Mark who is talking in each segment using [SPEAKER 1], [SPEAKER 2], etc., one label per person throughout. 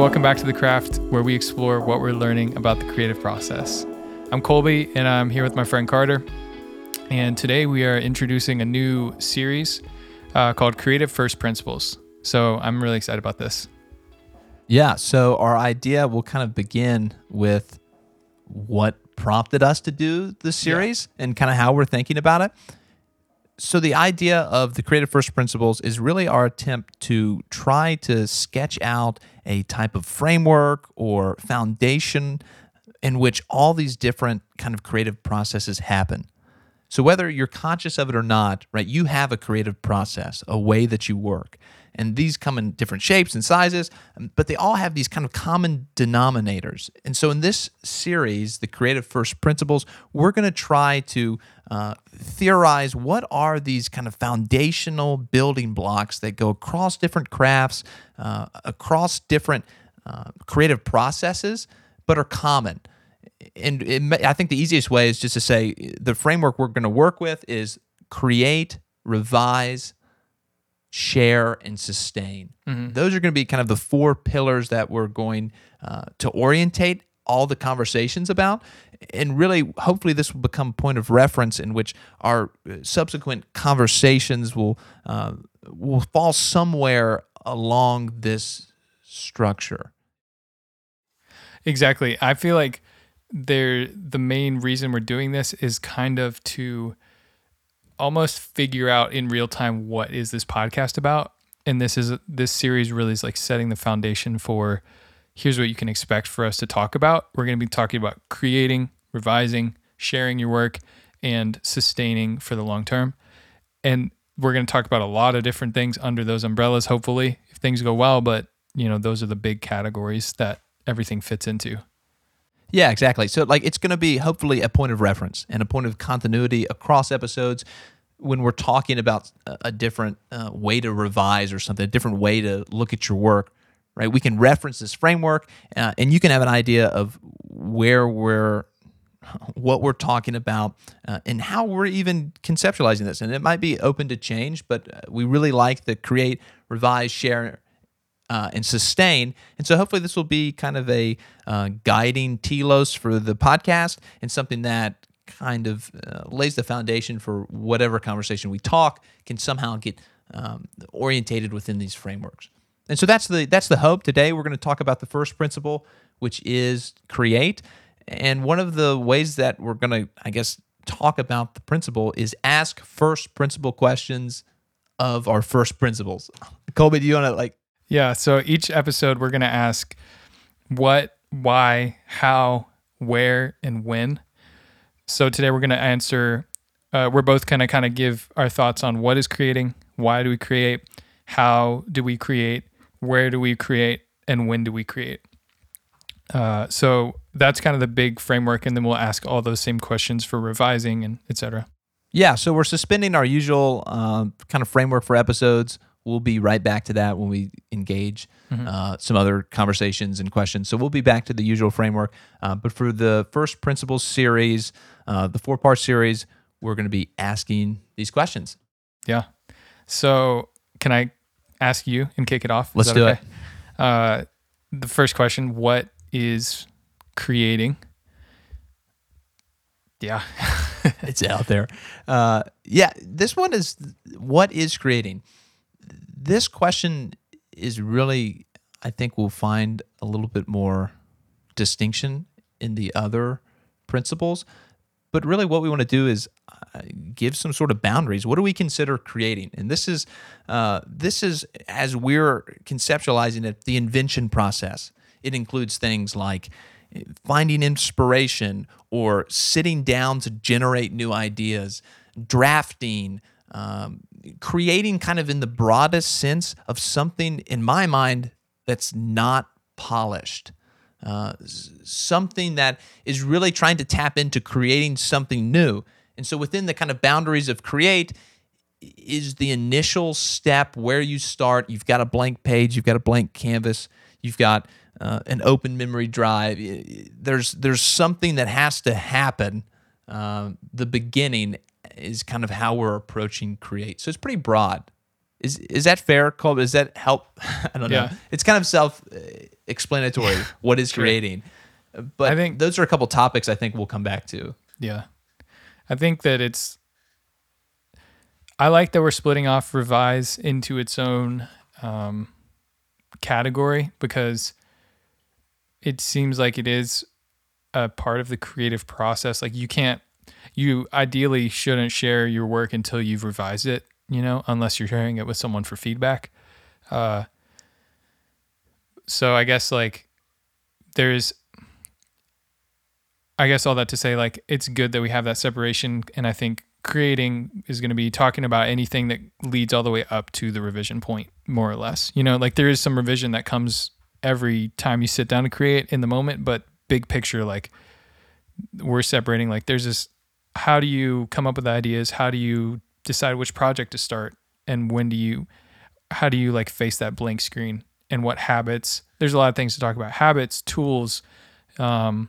[SPEAKER 1] Welcome back to The Craft, where we explore what we're learning about the creative process. I'm Colby, and I'm here with my friend Carter. And today we are introducing a new series uh, called Creative First Principles. So I'm really excited about this.
[SPEAKER 2] Yeah. So our idea will kind of begin with what prompted us to do the series and kind of how we're thinking about it. So the idea of the creative first principles is really our attempt to try to sketch out a type of framework or foundation in which all these different kind of creative processes happen. So whether you're conscious of it or not, right, you have a creative process, a way that you work. And these come in different shapes and sizes, um, but they all have these kind of common denominators. And so in this series, the Creative First Principles, we're going to try to uh, theorize what are these kind of foundational building blocks that go across different crafts, uh, across different uh, creative processes, but are common and it, I think the easiest way is just to say the framework we're going to work with is create, revise, share, and sustain. Mm-hmm. Those are going to be kind of the four pillars that we're going uh, to orientate all the conversations about. And really, hopefully, this will become a point of reference in which our uh, subsequent conversations will uh, will fall somewhere along this structure.
[SPEAKER 1] Exactly. I feel like there the main reason we're doing this is kind of to almost figure out in real time what is this podcast about. And this is this series really is like setting the foundation for here's what you can expect for us to talk about. We're going to be talking about creating revising sharing your work and sustaining for the long term. And we're going to talk about a lot of different things under those umbrellas hopefully if things go well but you know those are the big categories that everything fits into
[SPEAKER 2] yeah, exactly. So like it's going to be hopefully a point of reference and a point of continuity across episodes when we're talking about a different uh, way to revise or something, a different way to look at your work, right? We can reference this framework uh, and you can have an idea of where we're what we're talking about uh, and how we're even conceptualizing this. And it might be open to change, but uh, we really like the create, revise, share, uh, and sustain. And so hopefully this will be kind of a uh, guiding telos for the podcast and something that kind of uh, lays the foundation for whatever conversation we talk can somehow get um, orientated within these frameworks. And so that's the that's the hope. Today we're going to talk about the first principle, which is create. And one of the ways that we're going to, I guess, talk about the principle is ask first principle questions of our first principles. Colby, do you want to like
[SPEAKER 1] yeah. So each episode, we're going to ask what, why, how, where, and when. So today, we're going to answer, uh, we're both going to kind of give our thoughts on what is creating, why do we create, how do we create, where do we create, and when do we create. Uh, so that's kind of the big framework, and then we'll ask all those same questions for revising and etc.
[SPEAKER 2] Yeah, so we're suspending our usual um, kind of framework for episodes we'll be right back to that when we engage mm-hmm. uh, some other conversations and questions. So we'll be back to the usual framework. Uh, but for the first principles series, uh, the four part series, we're going to be asking these questions.
[SPEAKER 1] Yeah. So can I ask you and kick it off? Is
[SPEAKER 2] Let's do okay?
[SPEAKER 1] it. Uh, the first question What is creating? Yeah.
[SPEAKER 2] it's out there. Uh, yeah. This one is what is creating? This question is really, I think, we'll find a little bit more distinction in the other principles. But really, what we want to do is uh, give some sort of boundaries. What do we consider creating? And this is, uh, this is as we're conceptualizing it, the invention process. It includes things like finding inspiration or sitting down to generate new ideas, drafting, um, creating kind of in the broadest sense of something in my mind that's not polished. Uh, something that is really trying to tap into creating something new. And so, within the kind of boundaries of create, is the initial step where you start. You've got a blank page, you've got a blank canvas, you've got uh, an open memory drive. There's there's something that has to happen. Uh, the beginning, is kind of how we're approaching create. So it's pretty broad. Is is that fair, Cole? Does that help? I don't know. It's kind of self. self-explanatory. what is creating? But
[SPEAKER 1] I think-
[SPEAKER 2] those are a couple topics I think we'll come back to.
[SPEAKER 1] Yeah. I think that it's I like that we're splitting off revise into its own um, category because it seems like it is a part of the creative process. Like you can't you ideally shouldn't share your work until you've revised it, you know, unless you're sharing it with someone for feedback. Uh so I guess like there's I guess all that to say, like, it's good that we have that separation. And I think creating is going to be talking about anything that leads all the way up to the revision point, more or less. You know, like there is some revision that comes every time you sit down to create in the moment, but big picture, like, we're separating, like, there's this how do you come up with ideas? How do you decide which project to start? And when do you, how do you like face that blank screen? And what habits? There's a lot of things to talk about habits, tools, um,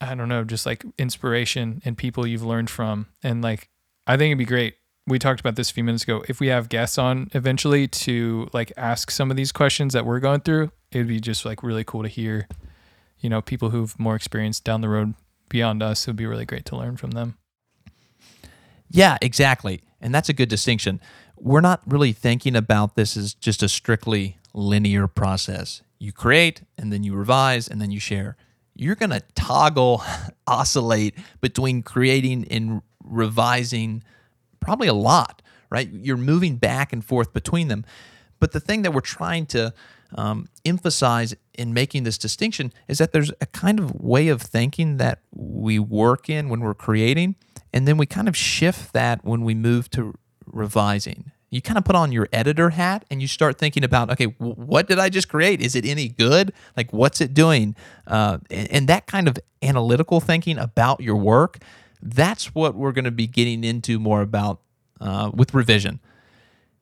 [SPEAKER 1] I don't know, just like inspiration and people you've learned from. And like, I think it'd be great. We talked about this a few minutes ago. If we have guests on eventually to like ask some of these questions that we're going through, it'd be just like really cool to hear, you know, people who've more experience down the road beyond us. It would be really great to learn from them.
[SPEAKER 2] Yeah, exactly. And that's a good distinction. We're not really thinking about this as just a strictly linear process. You create and then you revise and then you share. You're going to toggle, oscillate between creating and revising probably a lot, right? You're moving back and forth between them. But the thing that we're trying to um, emphasize in making this distinction is that there's a kind of way of thinking that we work in when we're creating, and then we kind of shift that when we move to revising. You kind of put on your editor hat and you start thinking about, okay, w- what did I just create? Is it any good? Like, what's it doing? Uh, and, and that kind of analytical thinking about your work, that's what we're going to be getting into more about uh, with revision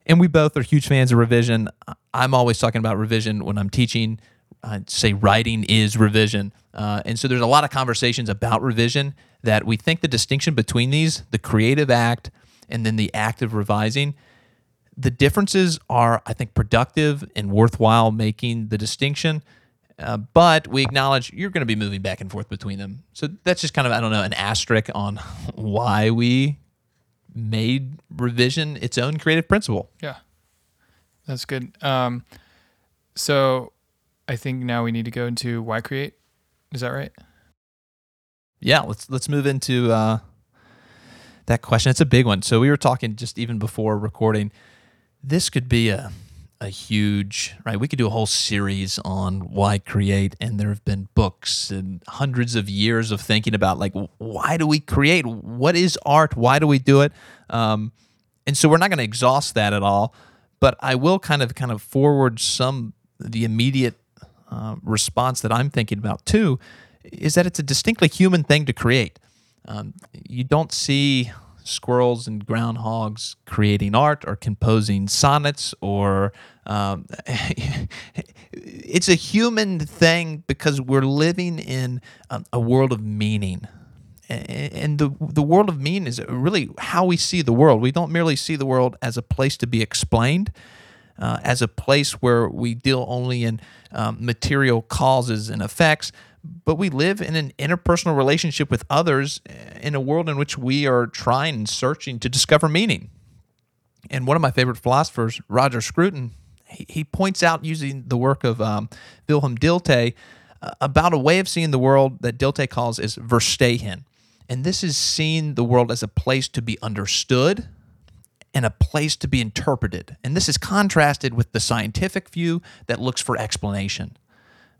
[SPEAKER 2] and we both are huge fans of revision. I'm always talking about revision when I'm teaching. I'd say writing is revision. Uh, and so there's a lot of conversations about revision that we think the distinction between these, the creative act and then the act of revising, the differences are, I think, productive and worthwhile making the distinction. Uh, but we acknowledge you're going to be moving back and forth between them. So that's just kind of, I don't know, an asterisk on why we made revision its own creative principle.
[SPEAKER 1] Yeah, that's good. Um, so I think now we need to go into why create. Is that right?
[SPEAKER 2] Yeah, let's let's move into uh, that question. It's a big one. So we were talking just even before recording. This could be a a huge right. We could do a whole series on why create, and there have been books and hundreds of years of thinking about like why do we create? What is art? Why do we do it? Um, and so we're not going to exhaust that at all, but I will kind of kind of forward some the immediate uh, response that I'm thinking about too is that it's a distinctly human thing to create. Um, you don't see squirrels and groundhogs creating art or composing sonnets or um, it's a human thing because we're living in a, a world of meaning and the the world of meaning is really how we see the world. We don't merely see the world as a place to be explained, uh, as a place where we deal only in um, material causes and effects, but we live in an interpersonal relationship with others in a world in which we are trying and searching to discover meaning. And one of my favorite philosophers, Roger Scruton, he, he points out using the work of um, Wilhelm Dilthey uh, about a way of seeing the world that Dilthey calls is Verstehen. And this is seeing the world as a place to be understood and a place to be interpreted. And this is contrasted with the scientific view that looks for explanation.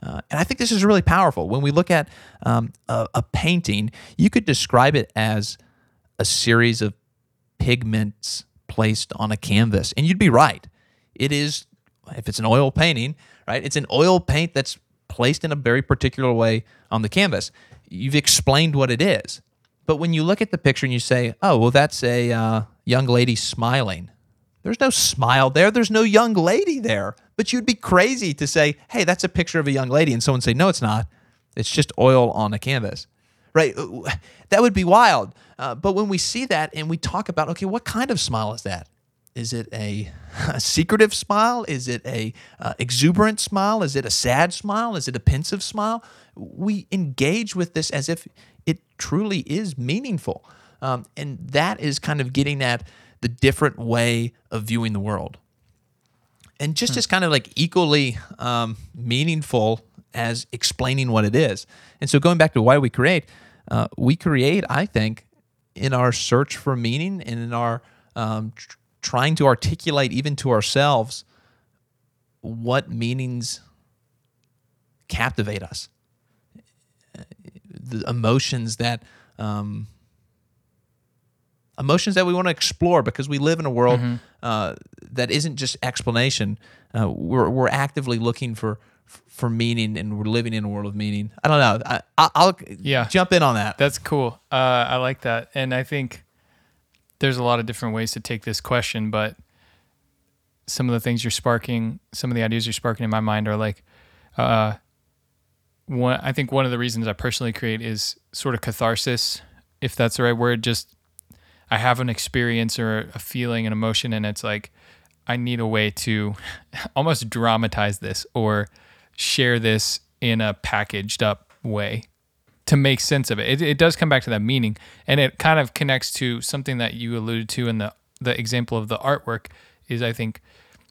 [SPEAKER 2] Uh, and I think this is really powerful. When we look at um, a, a painting, you could describe it as a series of pigments placed on a canvas. And you'd be right. It is, if it's an oil painting, right? It's an oil paint that's placed in a very particular way on the canvas. You've explained what it is. But when you look at the picture and you say, oh, well, that's a uh, young lady smiling, there's no smile there. There's no young lady there. But you'd be crazy to say, hey, that's a picture of a young lady. And someone say, no, it's not. It's just oil on a canvas. Right? That would be wild. Uh, but when we see that and we talk about, okay, what kind of smile is that? Is it a, a secretive smile? Is it a uh, exuberant smile? Is it a sad smile? Is it a pensive smile? We engage with this as if it truly is meaningful, um, and that is kind of getting at the different way of viewing the world, and just as kind of like equally um, meaningful as explaining what it is. And so, going back to why we create, uh, we create, I think, in our search for meaning and in our um, tr- trying to articulate even to ourselves what meanings captivate us, the emotions that um, emotions that we want to explore because we live in a world uh, that isn't just explanation. Uh, we're we're actively looking for for meaning, and we're living in a world of meaning. I don't know. I, I- I'll
[SPEAKER 1] Yeah.
[SPEAKER 2] jump in on that.
[SPEAKER 1] That's cool. Uh, I like that, and I think there's a lot of different ways to take this question, but some of the things you're sparking, some of the ideas you're sparking in my mind are like, uh, one. I think one of the reasons I personally create is sort of catharsis, if that's the right word. Just I have an experience or a feeling, an emotion, and it's like I need a way to almost dramatize this or share this in a packaged up way to make sense of it. it. It does come back to that meaning, and it kind of connects to something that you alluded to in the the example of the artwork. Is I think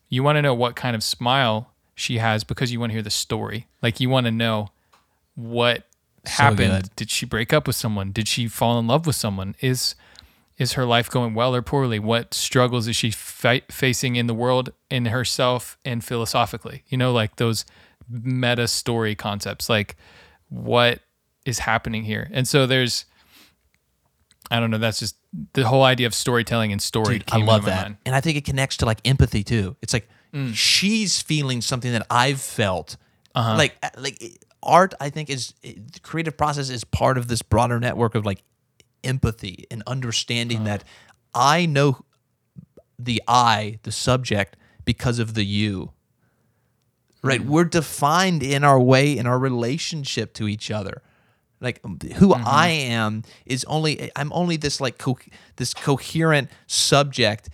[SPEAKER 1] you want to know what kind of smile she has because you want to hear the story. Like you want to know what happened. Did she break up with someone? Did she fall in love with someone? Is is her life going well or poorly? What struggles is she fi- facing in the world, in herself, and philosophically? You know, like those meta story concepts. Like what is happening here? And so there's, I don't know. That's just the whole idea of storytelling and story.
[SPEAKER 2] Dude, I love that.
[SPEAKER 1] mind.
[SPEAKER 2] And I think it connects to like empathy too. It's like
[SPEAKER 1] Mm.
[SPEAKER 2] she's feeling something that I've felt.
[SPEAKER 1] Uh-huh.
[SPEAKER 2] Like uh, like art I think is the creative process is part of this broader network of like empathy and understanding
[SPEAKER 1] Uh-huh.
[SPEAKER 2] that I know the I, the subject because of the you. Right?
[SPEAKER 1] Mm.
[SPEAKER 2] We're defined in our way in our relationship to each other like who
[SPEAKER 1] Mm-hmm.
[SPEAKER 2] I am is only I'm only this like co- this coherent subject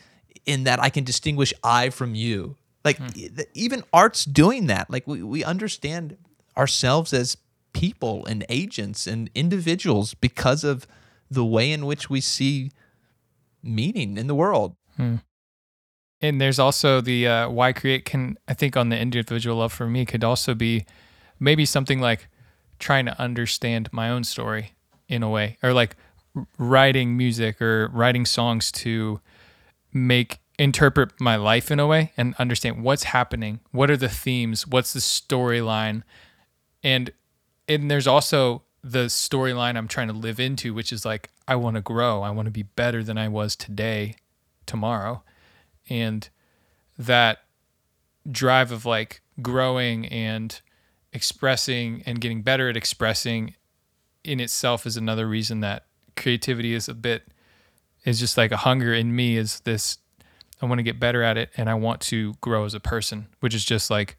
[SPEAKER 2] in that I can distinguish I from you. Like e- even art's doing that. Like we we understand ourselves as people and agents and individuals because of the way in which we see meaning in the world.
[SPEAKER 1] And there's also the uh, why create can I think on the individual love for me could also be maybe something like trying to understand my own story in a way or like writing music or writing songs to make interpret my life in a way and understand what's happening what are the themes what's the storyline and and there's also the storyline I'm trying to live into which is like I want to grow. I want to be better than I was today tomorrow. And that drive of like growing and expressing and getting better at expressing in itself is another reason that creativity is a bit is just like a hunger in me is this I want to get better at it and I want to grow as a person which is just like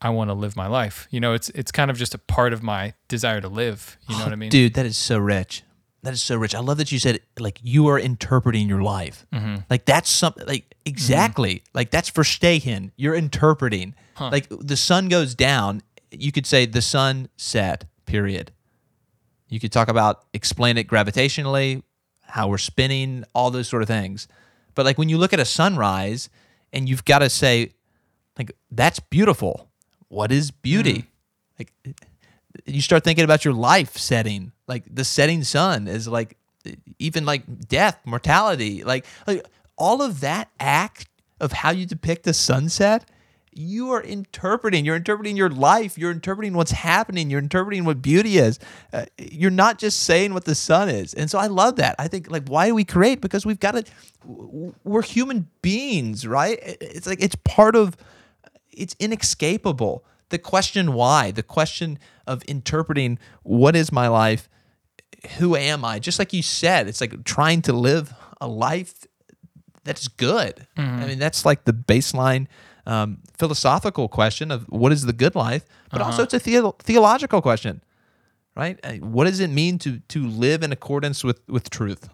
[SPEAKER 1] I want to live my life you know it's it's kind of just a part of my desire to live you know what I mean
[SPEAKER 2] Dude, that is so rich. That is so rich. I love that you said like you are interpreting your life.
[SPEAKER 1] Mm-hmm.
[SPEAKER 2] Like that's something like exactly like that's Verstehen. You're interpreting. Like the sun goes down. You could say the sun set. Period. You could talk about explain it gravitationally, how we're spinning, all those sort of things. But like when you look at a sunrise, and you've got to say, like that's beautiful. What is beauty? Like you start thinking about your life setting like the setting sun is like even like death mortality like like all of that act of how you depict the sunset you are interpreting you're interpreting your life you're interpreting what's happening you're interpreting what beauty is. Uh, you're not just saying what the sun is. And so i love that. I think like why do we create? Because we've got to we're human beings right? It's like it's part of it's inescapable. The question why, the question of interpreting what is my life, who am I? Just like you said, it's like trying to live a life that's good. I mean, that's like the baseline um, philosophical question of what is the good life, but also it's a theo- theological question, right? Uh, What does it mean to to live in accordance with with truth?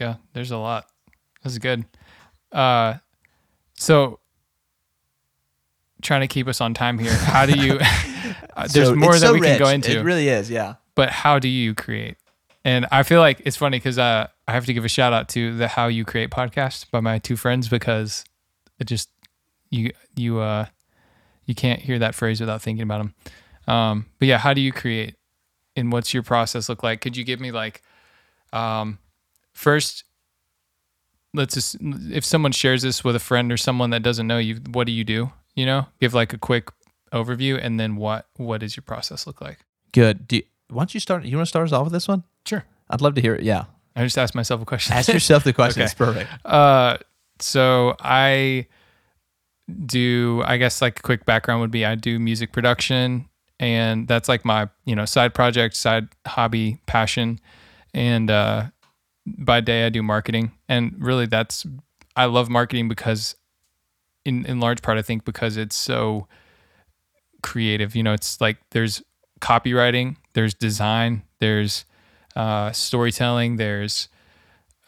[SPEAKER 1] Yeah, there's a lot. That's good. Uh, so trying to keep us on time here. How do you? uh, there's
[SPEAKER 2] So
[SPEAKER 1] more that
[SPEAKER 2] so
[SPEAKER 1] we can go into,
[SPEAKER 2] It really is, yeah.
[SPEAKER 1] but how do you create? And I feel like it's funny because uh, I have to give a shout out to the How You Create podcast by my two friends because it just you you uh you can't hear that phrase without thinking about them. Um, but yeah, how do you create? And what's your process look like? Could you give me like um, first? Let's just if someone shares this with a friend or someone that doesn't know you, what do you do? You know, give like a quick overview, and then what what does your process look like?
[SPEAKER 2] Good. Do you, why don't you start? You want to start us off with this one?
[SPEAKER 1] Sure.
[SPEAKER 2] I'd love to hear it. Yeah.
[SPEAKER 1] I just asked myself a question.
[SPEAKER 2] Ask yourself the question.
[SPEAKER 1] Okay.
[SPEAKER 2] It's perfect.
[SPEAKER 1] Uh, so I do. I guess like a quick background would be I do music production, and that's like my you know side project, side hobby, passion, and uh, by day I do marketing, and really that's I love marketing because in in large part I think because it's so creative. You know, it's like there's copywriting, there's design, there's uh, storytelling, there's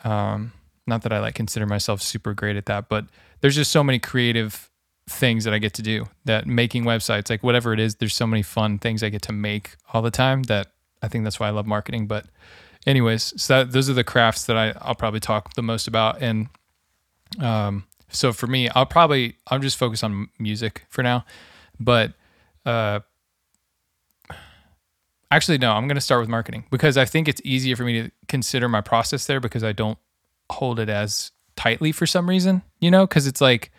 [SPEAKER 1] um, not that I like consider myself super great at that, but there's just so many creative things that I get to do. That making websites, like whatever it is, there's so many fun things I get to make all the time that I think that's why I love marketing. But anyways, so that, those are the crafts that I, I'll probably talk the most about. And um, so for me, I'll probably I'll just focus on music for now. But uh, actually, no, I'm going to start with marketing because I think it's easier for me to consider my process there because I don't hold it as tightly for some reason, you know, because it's like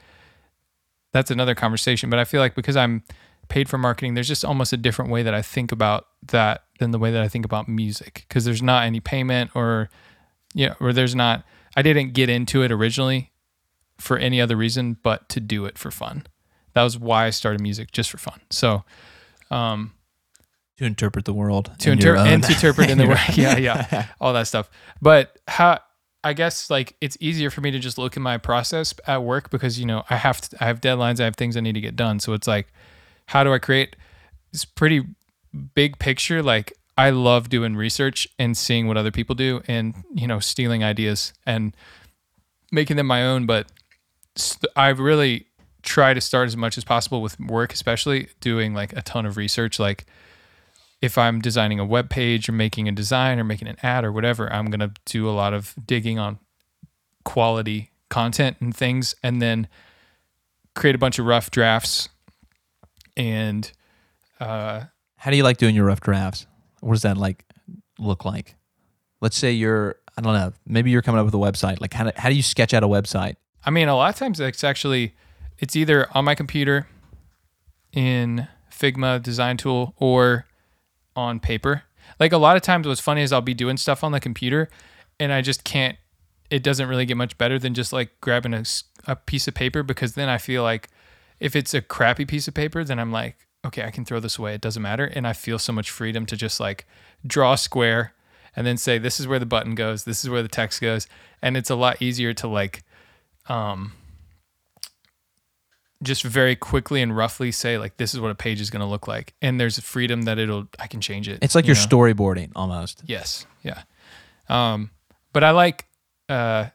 [SPEAKER 1] that's another conversation. But I feel like because I'm paid for marketing, there's just almost a different way that I think about that than the way that I think about music because there's not any payment or, yeah, or there's not, I didn't get into it originally for any other reason but to do it for fun. That was why I started music just for fun. So, um,
[SPEAKER 2] To interpret the world.
[SPEAKER 1] to interpret and to interpret in the way, yeah, yeah, all that stuff. But how I guess like it's easier for me to just look at my process at work because you know I have to, I have deadlines, I have things I need to get done. So it's like, how do I create? It's pretty big picture. Like I love doing research and seeing what other people do, and you know stealing ideas and making them my own. But I really try to start as much as possible with work, especially doing like a ton of research, like if I'm designing a web page or making a design or making an ad or whatever, I'm going to do a lot of digging on quality content and things and then create a bunch of rough drafts and uh,
[SPEAKER 2] How do you like doing your rough drafts? What does that like look like? Let's say you're, I don't know, maybe you're coming up with a website. Like how do, how do you sketch out a website?
[SPEAKER 1] I mean, a lot of times it's actually it's either on my computer in Figma design tool or on paper. Like a lot of times what's funny is I'll be doing stuff on the computer and I just can't it doesn't really get much better than just like grabbing a, a piece of paper because then I feel like if it's a crappy piece of paper then I'm like okay, I can throw this away. It doesn't matter and I feel so much freedom to just like draw a square and then say this is where the button goes, this is where the text goes and it's a lot easier to like um, just very quickly and roughly say like this is what a page is going to look like. And there's a freedom that it'll i can change it
[SPEAKER 2] It's like
[SPEAKER 1] you
[SPEAKER 2] you're
[SPEAKER 1] know?
[SPEAKER 2] storyboarding almost.
[SPEAKER 1] yes yeah. Um, but i like uh,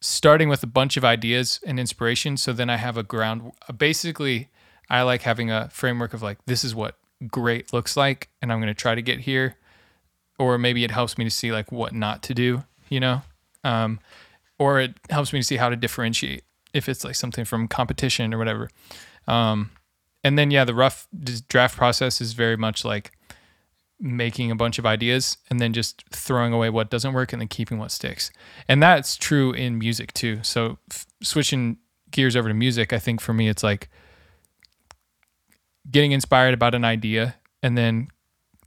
[SPEAKER 1] starting with a bunch of ideas and inspiration. So then i have a ground basically i like having a framework of like this is what great looks like and i'm going to try to get here. Or maybe it helps me to see like what not to do you know? Um, or it helps me to see how to differentiate if it's like something from competition or whatever. Um, and then yeah, the rough draft process is very much like making a bunch of ideas and then just throwing away what doesn't work and then keeping what sticks. And that's true in music too. So f- switching gears over to music, I think for me it's like getting inspired about an idea and then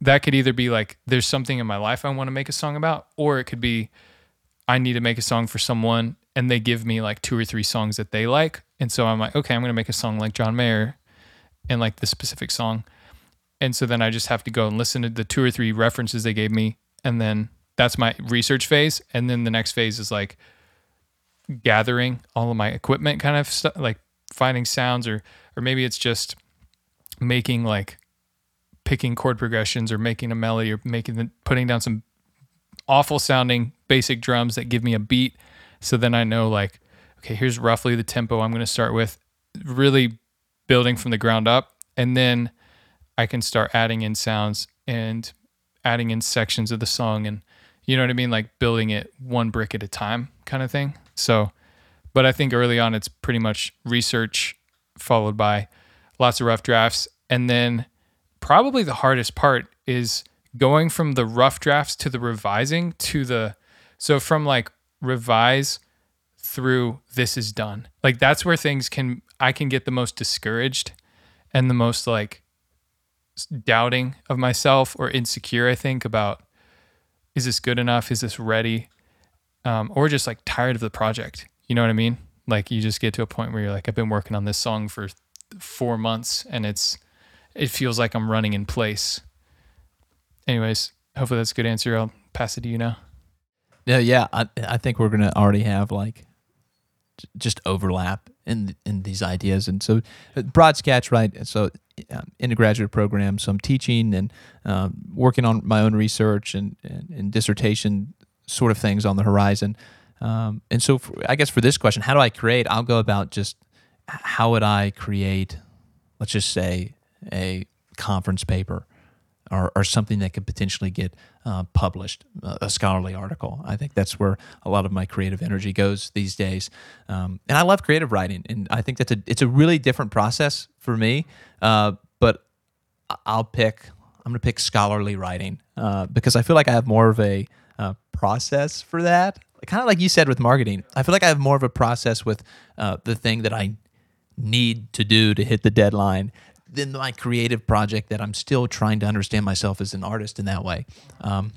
[SPEAKER 1] that could either be like there's something in my life I want to make a song about or it could be I need to make a song for someone and they give me like two or three songs that they like. And so I'm like, okay, I'm going to make a song like John Mayer and like this specific song. And so then I just have to go and listen to the two or three references they gave me. And then that's my research phase. And then the next phase is like gathering all of my equipment kind of stuff, like finding sounds or, or maybe it's just making like picking chord progressions or making a melody or making the, putting down some awful sounding basic drums that give me a beat. So then I know like, okay, here's roughly the tempo I'm going to start with, really building from the ground up. And then I can start adding in sounds and adding in sections of the song and, you know what I mean? Like building it one brick at a time kind of thing. So, but I think early on it's pretty much research followed by lots of rough drafts. And then probably the hardest part is going from the rough drafts to the revising to the, so from like revise through this is done. Like that's where things can I can get the most discouraged and the most like doubting of myself or insecure I think about is this good enough? Is this ready? Um, or just like tired of the project. You know what I mean? Like you just get to a point where you're like I've been working on this song for 4 months and it's it feels like I'm running in place. Anyways, hopefully that's a good answer. I'll pass it to you now.
[SPEAKER 2] Yeah, yeah. I I think we're gonna already have like just overlap in in these ideas, and so uh, broad sketch, right? So um, in a graduate program, so I'm teaching and um, working on my own research and, and, and dissertation sort of things on the horizon. Um, and so, for, I guess for this question, how do I create? I'll go about just how would I create? Let's just say a conference paper or, or something that could potentially get uh, published, uh, a scholarly article. I think that's where a lot of my creative energy goes these days. Um, and I love creative writing, and I think that's a it's a really different process for me. Uh, but I'll pick I'm going to pick scholarly writing uh, because I feel like I have more of a uh, process for that. Kind of like you said with marketing, I feel like I have more of a process with uh, the thing that I need to do to hit the deadline than my creative project that I'm still trying to understand myself as an artist in that way. Um,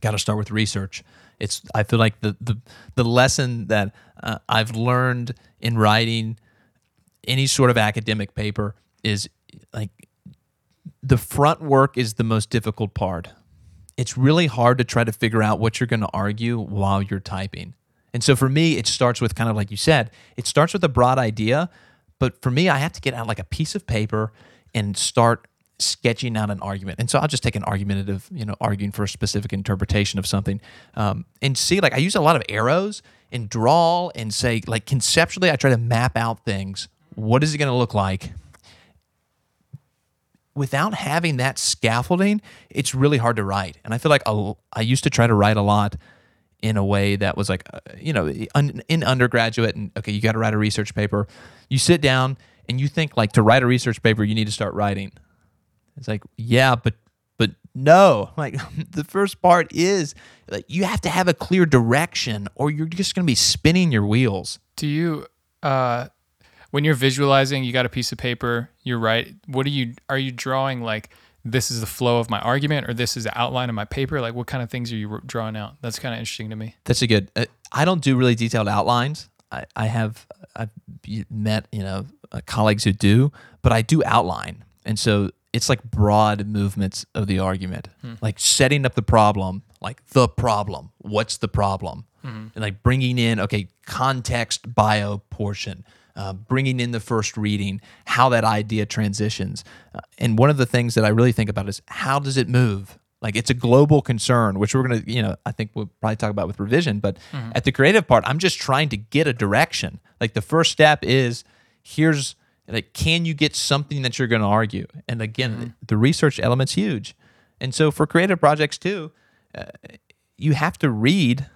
[SPEAKER 2] Got to start with research. It's I feel like the the the lesson that uh, I've learned in writing any sort of academic paper is like the front work is the most difficult part. It's really hard to try to figure out what you're going to argue while you're typing. And so for me, it starts with kind of like you said, it starts with a broad idea. But for me, I have to get out like a piece of paper and start sketching out an argument. And so I'll just take an argumentative, you know, arguing for a specific interpretation of something um, and see, like, I use a lot of arrows and draw and say, like, conceptually, I try to map out things. What is it going to look like? without having that scaffolding, it's really hard to write. And I feel like I used to try to write a lot in a way that was like, uh, you know, un, in undergraduate, and okay, you got to write a research paper. You sit down and you think like to write a research paper, you need to start writing. It's like, yeah, but but no, like the first part is like you have to have a clear direction, or you're just going to be spinning your wheels.
[SPEAKER 1] Do you uh when you're visualizing, you got a piece of paper, you're right. What are you are you drawing like this is the flow of my argument or this is the outline of my paper? Like what kind of things are you drawing out? That's kind of interesting to me.
[SPEAKER 2] That's a good. Uh, I don't do really detailed outlines. I, I have I've met you know uh, colleagues who do, but I do outline, and so it's like broad movements of the argument, like setting up the problem, like the problem. What's the problem? And like bringing in okay context bio portion. Uh, bringing in the first reading, how that idea transitions. Uh, and one of the things that I really think about is how does it move? Like it's a global concern, which we're going to, you know, I think we'll probably talk about with revision. But at the creative part, I'm just trying to get a direction. Like the first step is here's, like, can you get something that you're going to argue? And again, the research element's huge. And so for creative projects too, uh, you have to read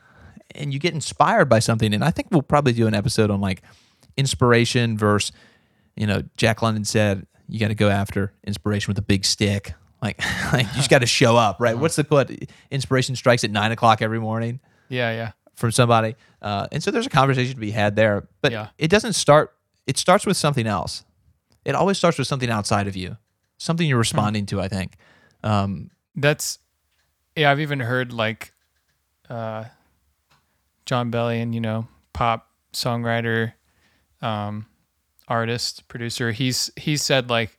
[SPEAKER 2] and you get inspired by something. And I think we'll probably do an episode on like inspiration versus, you know, Jack London said, you got to go after inspiration with a big stick. Like, like you just got to show up, right? What's the quote? Inspiration strikes at nine o'clock every morning
[SPEAKER 1] Yeah, yeah.
[SPEAKER 2] from somebody. Uh, and so there's a conversation to be had there. But
[SPEAKER 1] Yeah.
[SPEAKER 2] it doesn't start, it starts with something else. It always starts with something outside of you, something you're responding to, I think. Um,
[SPEAKER 1] That's yeah, I've even heard like uh Jon Bellion, you know, pop songwriter, um, artist, producer. He's he said like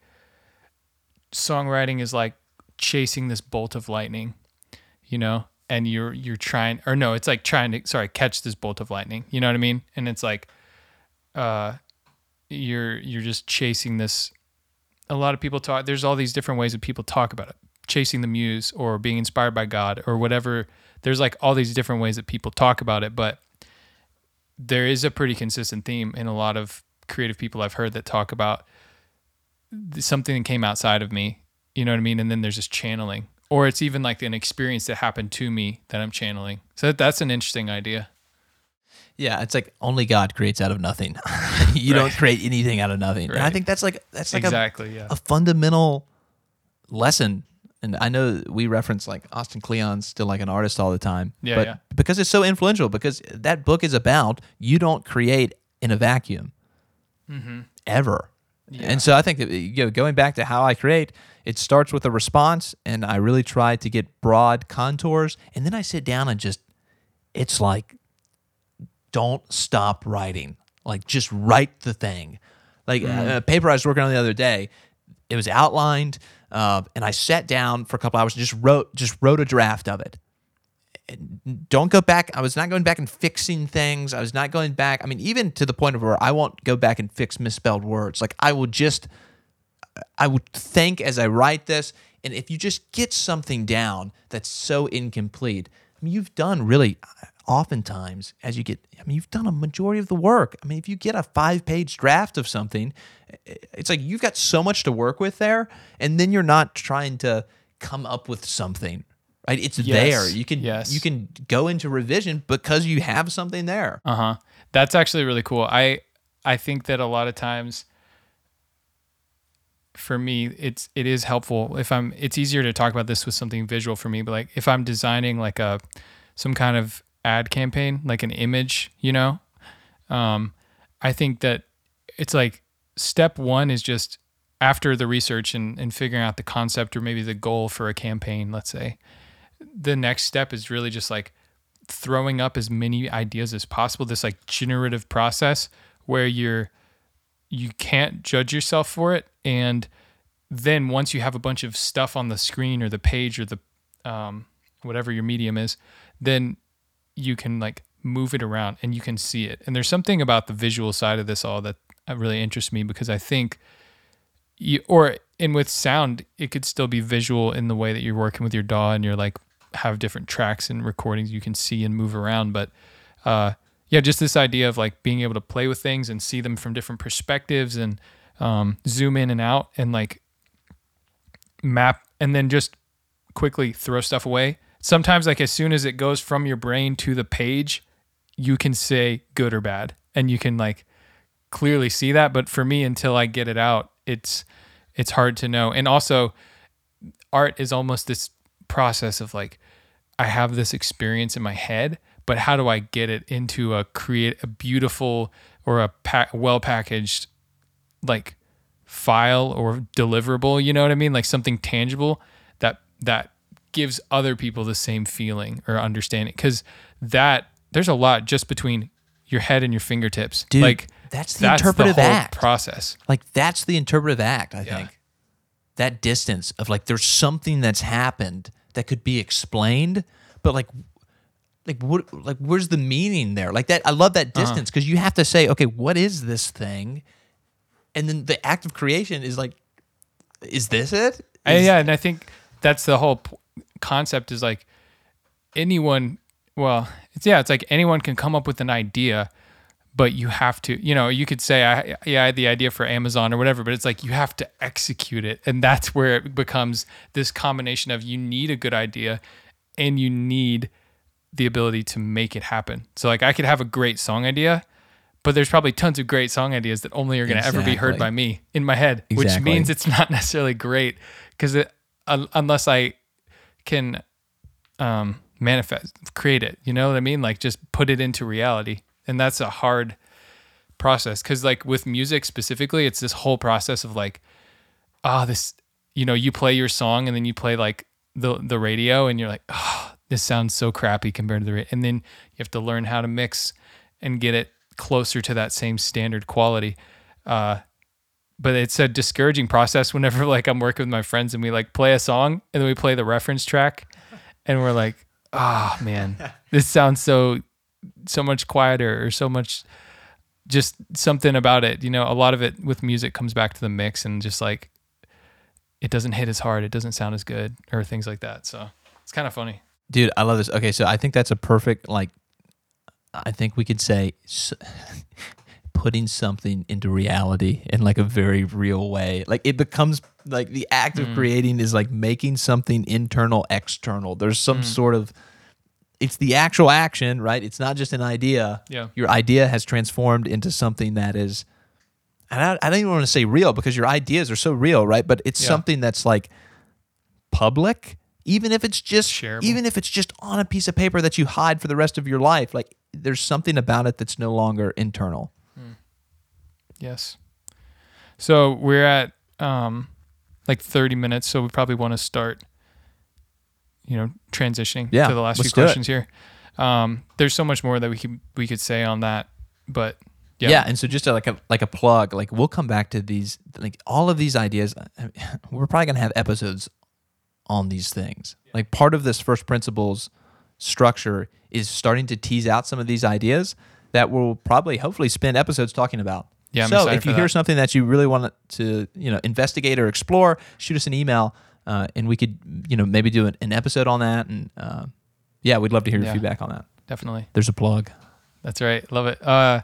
[SPEAKER 1] songwriting is like chasing this bolt of lightning, you know, and you're you're trying or no, it's like trying to sorry, catch this bolt of lightning. You know what I mean? And it's like uh you're you're just chasing this a lot of people talk there's all these different ways that people talk about it chasing the muse or being inspired by god or whatever there's like all these different ways that people talk about it but there is a pretty consistent theme in a lot of creative people I've heard that talk about something that came outside of me. You know what I mean? And then there's this channeling, or it's even like an experience that happened to me that I'm channeling. So that's an interesting idea.
[SPEAKER 2] Yeah, it's like only God creates out of nothing. you don't create anything out of nothing. And I think that's like that's like a,
[SPEAKER 1] yeah.
[SPEAKER 2] a fundamental lesson. And I know we reference like Austin Kleon's Steal Like an Artist all the time.
[SPEAKER 1] Yeah,
[SPEAKER 2] but
[SPEAKER 1] yeah.
[SPEAKER 2] because it's so influential, because that book is about you don't create in a vacuum mm-hmm. ever. And so I think that you know, going back to how I create, it starts with a response, and I really try to get broad contours, and then I sit down and just, it's like, don't stop writing. Like just write the thing. Like a paper I was working on the other day, it was outlined, uh, and I sat down for a couple hours and just wrote, just wrote a draft of it don't go back. I was not going back and fixing things. I was not going back. I mean, even to the point of where I won't go back and fix misspelled words. Like I will just, I would think as I write this, and if you just get something down that's so incomplete, I mean, you've done really, oftentimes as you get, I mean, you've done a majority of the work. I mean, if you get a five-page draft of something, it's like you've got so much to work with there, and then you're not trying to come up with something. Right? It's
[SPEAKER 1] Yes.
[SPEAKER 2] there. You can
[SPEAKER 1] Yes.
[SPEAKER 2] you can go into revision because you have something there.
[SPEAKER 1] Uh huh. That's actually really cool. I I think that a lot of times for me it's it is helpful if I'm it's easier to talk about this with something visual for me, but like if I'm designing like a some kind of ad campaign, like an image, you know, um, I think that it's like step one is just after the research and, and figuring out the concept or maybe the goal for a campaign, let's say, the next step is really just like throwing up as many ideas as possible this like generative process where you're you can't judge yourself for it. And then once you have a bunch of stuff on the screen or the page or the um, whatever your medium is then you can like move it around and you can see it. And there's something about the visual side of this all that uh, really interests me because i think you or and with sound it could still be visual in the way that you're working with your DAW and you're like have different tracks and recordings you can see and move around. But uh yeah just this idea of like being able to play with things and see them from different perspectives and um zoom in and out and like map and then just quickly throw stuff away sometimes like as soon as it goes from your brain to the page you can say good or bad and you can like clearly see that. But for me until i get it out it's it's hard to know. And also art is almost this process of like i have this experience in my head but how do i get it into a create a beautiful or a well packaged like file or deliverable you know what i mean? Like something tangible that that gives other people the same feeling or understanding because that there's a lot just between your head and your fingertips
[SPEAKER 2] Dude,
[SPEAKER 1] like
[SPEAKER 2] that's the
[SPEAKER 1] that's
[SPEAKER 2] interpretive
[SPEAKER 1] the
[SPEAKER 2] act.
[SPEAKER 1] process
[SPEAKER 2] Like that's the interpretive act, I
[SPEAKER 1] Yeah.
[SPEAKER 2] think. That distance of like there's something that's happened that could be explained, but like like what like where's the meaning there? Like that I love that
[SPEAKER 1] Uh-huh.
[SPEAKER 2] distance because you have to say, okay, what is this thing? And then the act of creation is like is this it?
[SPEAKER 1] And yeah, and I think that's the whole concept is like anyone. Well, it's yeah, it's like anyone can come up with an idea, but you have to, you know, you could say, I, yeah, I had the idea for Amazon or whatever, but it's like you have to execute it, and that's where it becomes this combination of you need a good idea, and you need the ability to make it happen. So like I could have a great song idea. But there's probably tons of great song ideas that only are going to ever be heard by me in my head, which means it's not necessarily great because it unless I can um, manifest, create it. You know what I mean? Like just put it into reality, and that's a hard process because like with music specifically, it's this whole process of like, ah, this. You know, you play your song and then you play like the the radio, and you're like, oh, this sounds so crappy compared to the and then you have to learn how to mix and get it closer to that same standard quality. Uh, but it's a discouraging process whenever like I'm working with my friends and we like play a song and then we play the reference track and we're like, oh man, this sounds so so much quieter or so much just something about it. You know, a lot of it with music comes back to the mix and just like it doesn't hit as hard, it doesn't sound as good or things like that. So it's kind of funny.
[SPEAKER 2] Dude, I love this. Okay, so I think that's a perfect like I think we could say putting something into reality in like a very real way. Like it becomes like the act
[SPEAKER 1] Mm.
[SPEAKER 2] of creating is like making something internal external. There's some
[SPEAKER 1] Mm.
[SPEAKER 2] sort of it's the actual action, right? It's not just an idea.
[SPEAKER 1] Yeah.
[SPEAKER 2] Your idea has transformed into something that is and I, I don't even want to say real because your ideas are so real, right? But it's
[SPEAKER 1] Yeah.
[SPEAKER 2] something that's like public, even if it's just
[SPEAKER 1] Shareable.
[SPEAKER 2] even if it's just on a piece of paper that you hide for the rest of your life. Like there's something about it that's no longer internal.
[SPEAKER 1] Yes. So we're at um like 30 minutes, so we probably want to start you know, transitioning
[SPEAKER 2] Yeah,
[SPEAKER 1] to the last few questions here. Um there's so much more that we could we could say on that, but yeah.
[SPEAKER 2] Yeah. and so just a, like a like a plug, like we'll come back to these like all of these ideas. We're probably gonna have episodes on these things. Like part of this first principles structure is starting to tease out some of these ideas that we'll probably hopefully spend episodes talking about.
[SPEAKER 1] Yeah, I'm
[SPEAKER 2] so if you hear
[SPEAKER 1] that.
[SPEAKER 2] something that you really want to you know investigate or explore, shoot us an email, uh, and we could you know maybe do an, an episode on that. And uh, yeah, we'd love to hear your
[SPEAKER 1] Yeah.
[SPEAKER 2] feedback on that.
[SPEAKER 1] Definitely.
[SPEAKER 2] There's a plug.
[SPEAKER 1] That's right. Love it. Uh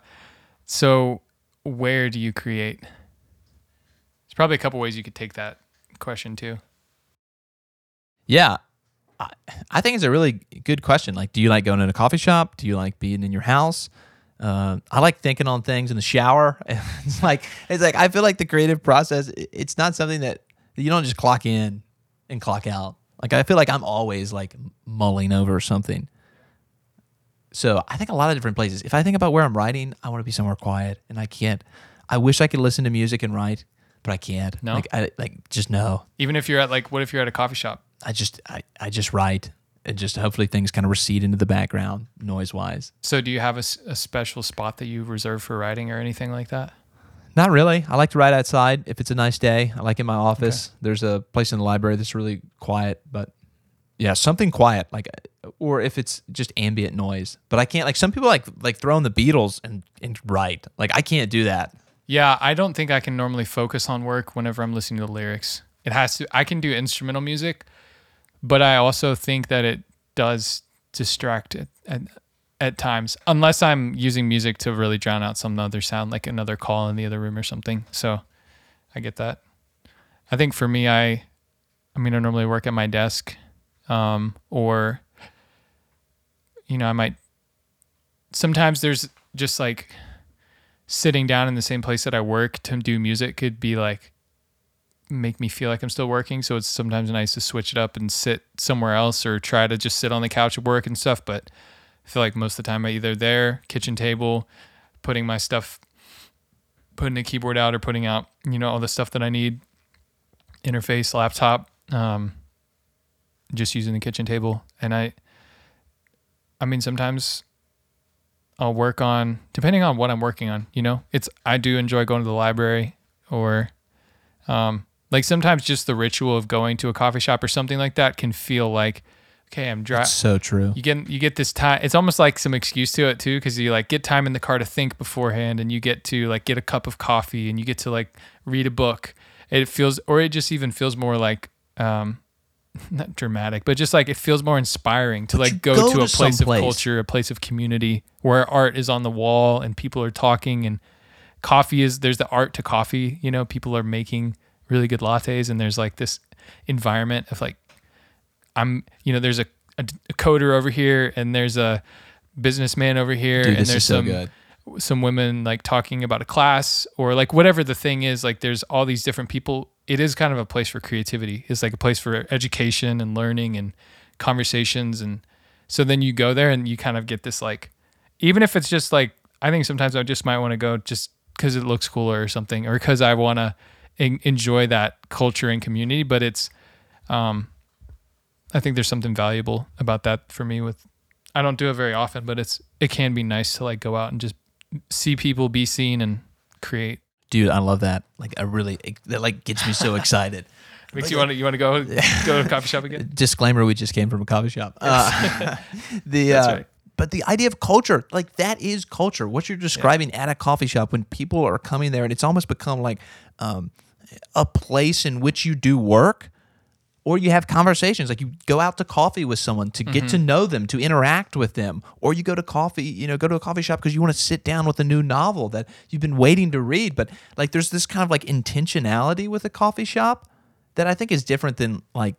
[SPEAKER 1] so where do you create? There's probably a couple ways you could take that question too.
[SPEAKER 2] Yeah. I, I think it's a really good question. Like, do you like going to a coffee shop? Do you like being in your house? Uh, I like thinking on things in the shower. it's like it's like I feel like the creative process. It's not something that you don't just clock in and clock out. Like I feel like I'm always like mulling over something. So I think a lot of different places. If I think about where I'm writing, I want to be somewhere quiet, and I can't. I wish I could listen to music and write, but I can't.
[SPEAKER 1] No?
[SPEAKER 2] like I like just no.
[SPEAKER 1] Even if you're at like what if you're at a coffee shop?
[SPEAKER 2] I just I, I just write and just hopefully things kind of recede into the background noise wise.
[SPEAKER 1] So do you have a special spot that you reserve for writing or anything like that?
[SPEAKER 2] Not really. I like to write outside if it's a nice day. I like in my office. There's a place in the library that's really quiet, but yeah, something quiet like uh, or if it's just ambient noise. But I can't like some people like like throw in the Beatles and and write. Like I can't do that.
[SPEAKER 1] Yeah, I don't think I can normally focus on work whenever I'm listening to the lyrics. It has to I can do instrumental music, but I also think that it does distract at, at, at times unless I'm using music to really drown out some other sound like another call in the other room or something. So I get that. I think for me I I mean I normally work at my desk um or you know, I might sometimes there's just like sitting down in the same place that I work to do music could be like make me feel like I'm still working. So it's sometimes nice to switch it up and sit somewhere else or try to just sit on the couch at work and stuff. But I feel like most of the time I either there, kitchen table, putting my stuff, putting the keyboard out or putting out, you know, all the stuff that I need, interface, laptop, um, just using the kitchen table. And I, I mean, sometimes I'll work on depending on what I'm working on. You know, it's I do enjoy going to the library or, um, like sometimes just the ritual of going to a coffee shop or something like that can feel like, okay, I'm dry.
[SPEAKER 2] so true.
[SPEAKER 1] You get you get this time. It's almost like some excuse to it too, because you like get time in the car to think beforehand, and you get to like get a cup of coffee, and you get to like read a book. It feels, or it just even feels more like, um, not dramatic, but just like it feels more inspiring to
[SPEAKER 2] But
[SPEAKER 1] like go,
[SPEAKER 2] go
[SPEAKER 1] to a
[SPEAKER 2] to
[SPEAKER 1] place of culture, a place of community where art is on the wall and people are talking, and coffee is there's the art to coffee. You know, people are making really good lattes, and there's like this environment of like I'm, you know, there's a, a, a coder over here and there's a businessman over here
[SPEAKER 2] Dude,
[SPEAKER 1] and there's
[SPEAKER 2] so
[SPEAKER 1] some
[SPEAKER 2] good.
[SPEAKER 1] some women like talking about a class or like whatever the thing is like there's all these different people it is kind of a place for creativity it's like a place for education and learning and conversations and so then you go there and you kind of get this like even if it's just like i think sometimes i just might want to go just because it looks cooler or something or because i want to en- enjoy that culture and community but it's um i think there's something valuable about that for me with i don't do it very often but it's it can be nice to like go out and just see people be seen and create
[SPEAKER 2] Dude, I love that. Like I really that like gets me so excited.
[SPEAKER 1] makes you want to you want to go go to a coffee shop again
[SPEAKER 2] Disclaimer: We just came from a coffee shop. Uh, the uh,
[SPEAKER 1] right.
[SPEAKER 2] But the idea of culture, like that is culture. What you're describing at a coffee shop when people are coming there, and it's almost become like um, a place in which you do work. or you have conversations like you go out to coffee with someone to get to know them to interact with them or you go to coffee you know go to a coffee shop because you want to sit down with a new novel that you've been waiting to read but like there's this kind of like intentionality with a coffee shop that i think is different than like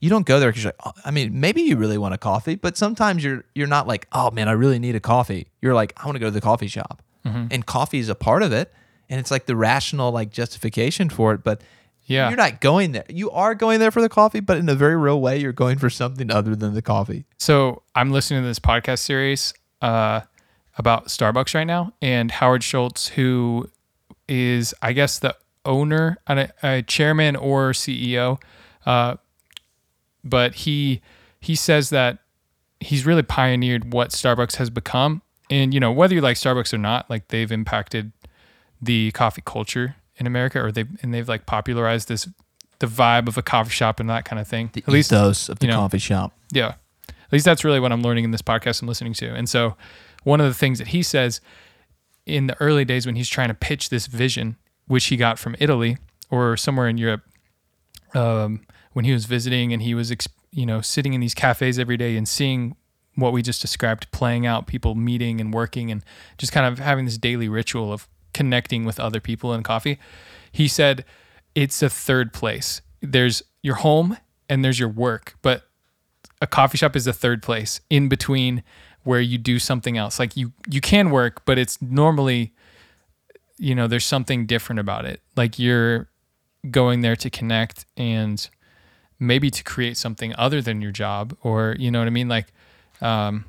[SPEAKER 2] you don't go there because you're like, oh, I mean, maybe you really want a coffee, but sometimes you're you're not like, oh man, I really need a coffee. You're like, I want to go to the coffee shop, and coffee is a part of it, and it's like the rational like justification for it. But
[SPEAKER 1] Yeah.
[SPEAKER 2] you're not going there. You are going there for the coffee, but in a very real way, you're going for something other than the coffee.
[SPEAKER 1] So I'm listening to this podcast series uh, about Starbucks right now, and Howard Schultz, who is, I guess, the owner, a, a chairman or CEO, uh, but he he says that he's really pioneered what Starbucks has become, and you know whether you like Starbucks or not, like they've impacted the coffee culture in America, or they and they've like popularized this the vibe of a coffee shop and that kind of thing.
[SPEAKER 2] The
[SPEAKER 1] At least
[SPEAKER 2] ethos of the
[SPEAKER 1] know,
[SPEAKER 2] coffee shop.
[SPEAKER 1] yeah. At least that's really what I'm learning in this podcast I'm listening to. And so one of the things that he says in the early days when he's trying to pitch this vision, which he got from Italy or somewhere in Europe, um, when he was visiting and he was, you know, sitting in these cafes every day and seeing what we just described playing out, people meeting and working and just kind of having this daily ritual of connecting with other people in coffee. He said it's a third place. There's your home and there's your work, but a coffee shop is the third place in between where you do something else. Like you you can work, but it's normally you know, there's something different about it. Like you're going there to connect and maybe to create something other than your job or you know what I mean? Like um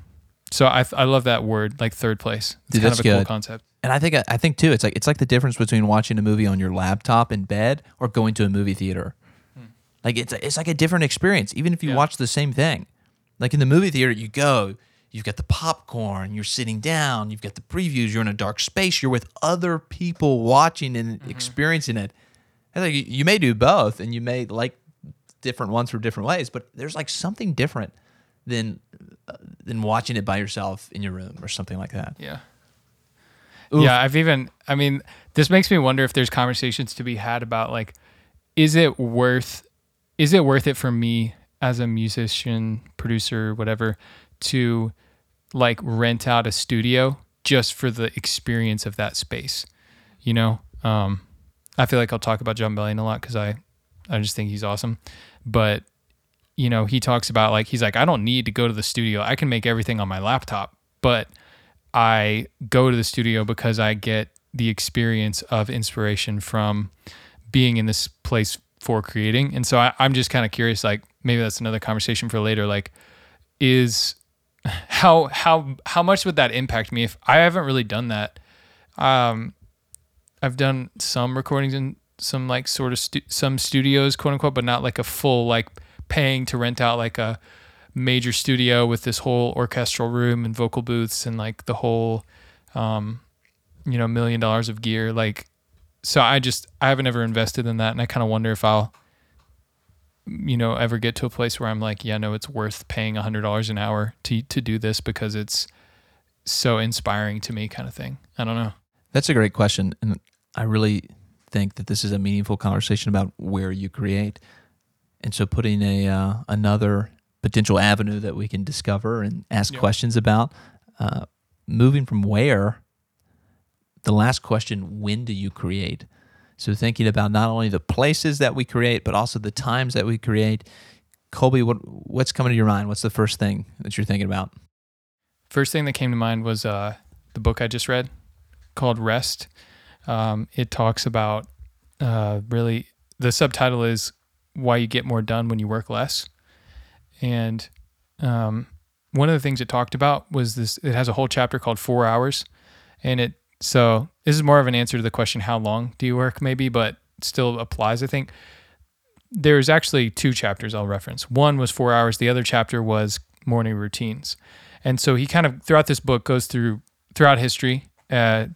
[SPEAKER 1] so I I love that word, like third place. It's
[SPEAKER 2] Dude,
[SPEAKER 1] kind of a cool concept.
[SPEAKER 2] And I think I think too, it's like it's like the difference between watching a movie on your laptop in bed or going to a movie theater. Like it's it's like a different experience, even if you
[SPEAKER 1] Yeah.
[SPEAKER 2] watch the same thing. Like in the movie theater, you go, you've got the popcorn, you're sitting down, you've got the previews, you're in a dark space, you're with other people watching and experiencing it. Like you- you may do both, and you may like different ones for different ways, but there's like something different than uh, than watching it by yourself in your room or something like that.
[SPEAKER 1] Yeah.
[SPEAKER 2] Oof.
[SPEAKER 1] Yeah, I've even I mean, this makes me wonder if there's conversations to be had about like is it worth is it worth it for me as a musician, producer, whatever, to like rent out a studio just for the experience of that space? You know? Um I feel like I'll talk about Jon Bellion a lot cuz I I just think he's awesome. But you know, he talks about like he's like I don't need to go to the studio. I can make everything on my laptop, but I go to the studio because I get the experience of inspiration from being in this place for creating. And so I, I'm just kind of curious, like maybe that's another conversation for later. Like, is how how how much would that impact me if I haven't really done that? Um, I've done some recordings in some like sort of stu- some studios, quote unquote, but not like a full like paying to rent out like a major studio with this whole orchestral room and vocal booths and like the whole um you know million dollars of gear like so i just i haven't ever invested in that and i kind of wonder if i'll you know ever get to a place where i'm like yeah no it's worth paying a hundred dollars an hour to to do this because it's so inspiring to me kind of thing. I don't know.
[SPEAKER 2] That's a great question, and I really think that this is a meaningful conversation about where you create, and so putting a uh, another potential avenue that we can discover and ask questions about, uh, moving from where. The last question: When do you create? So thinking about not only the places that we create, but also the times that we create. Colby, what what's coming to your mind? What's the first thing that you're thinking about?
[SPEAKER 1] first thing that came to mind was uh, the book I just read called Rest. Um, it talks about uh, really the subtitle is why you get more done when you work less, and um, one of the things it talked about was this. It has a whole chapter called Four Hours, and it so this is more of an answer to the question how long do you work maybe, but still applies I think. There's actually two chapters I'll reference. One was four hours. The other chapter was morning routines. And so he kind of throughout this book goes through throughout history, uh,